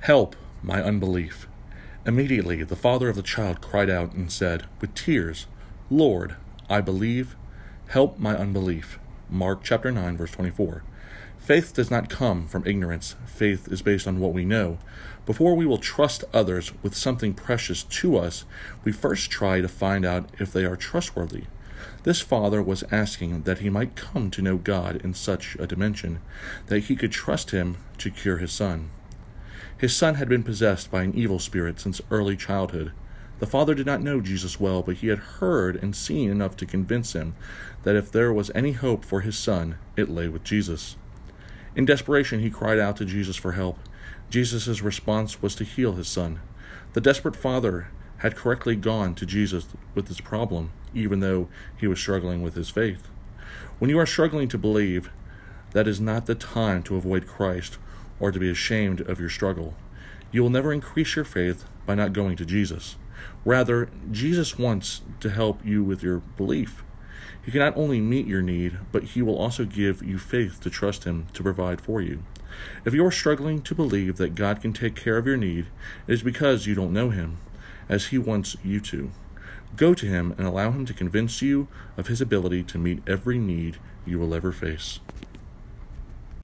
Help my unbelief. Immediately the father of the child cried out and said, with tears, Lord, I believe. Help my unbelief. Mark chapter 9, verse 24. Faith does not come from ignorance. Faith is based on what we know. Before we will trust others with something precious to us, we first try to find out if they are trustworthy. This father was asking that he might come to know God in such a dimension that he could trust him to cure his son. His son had been possessed by an evil spirit since early childhood. The father did not know Jesus well, but he had heard and seen enough to convince him that if there was any hope for his son, it lay with Jesus. In desperation, he cried out to Jesus for help. Jesus' response was to heal his son. The desperate father had correctly gone to Jesus with his problem, even though he was struggling with his faith. When you are struggling to believe, that is not the time to avoid Christ or to be ashamed of your struggle. You will never increase your faith by not going to Jesus. Rather, Jesus wants to help you with your belief. He can not only meet your need, but He will also give you faith to trust Him to provide for you. If you are struggling to believe that God can take care of your need, it is because you don't know Him, as He wants you to. Go to Him and allow Him to convince you of His ability to meet every need you will ever face.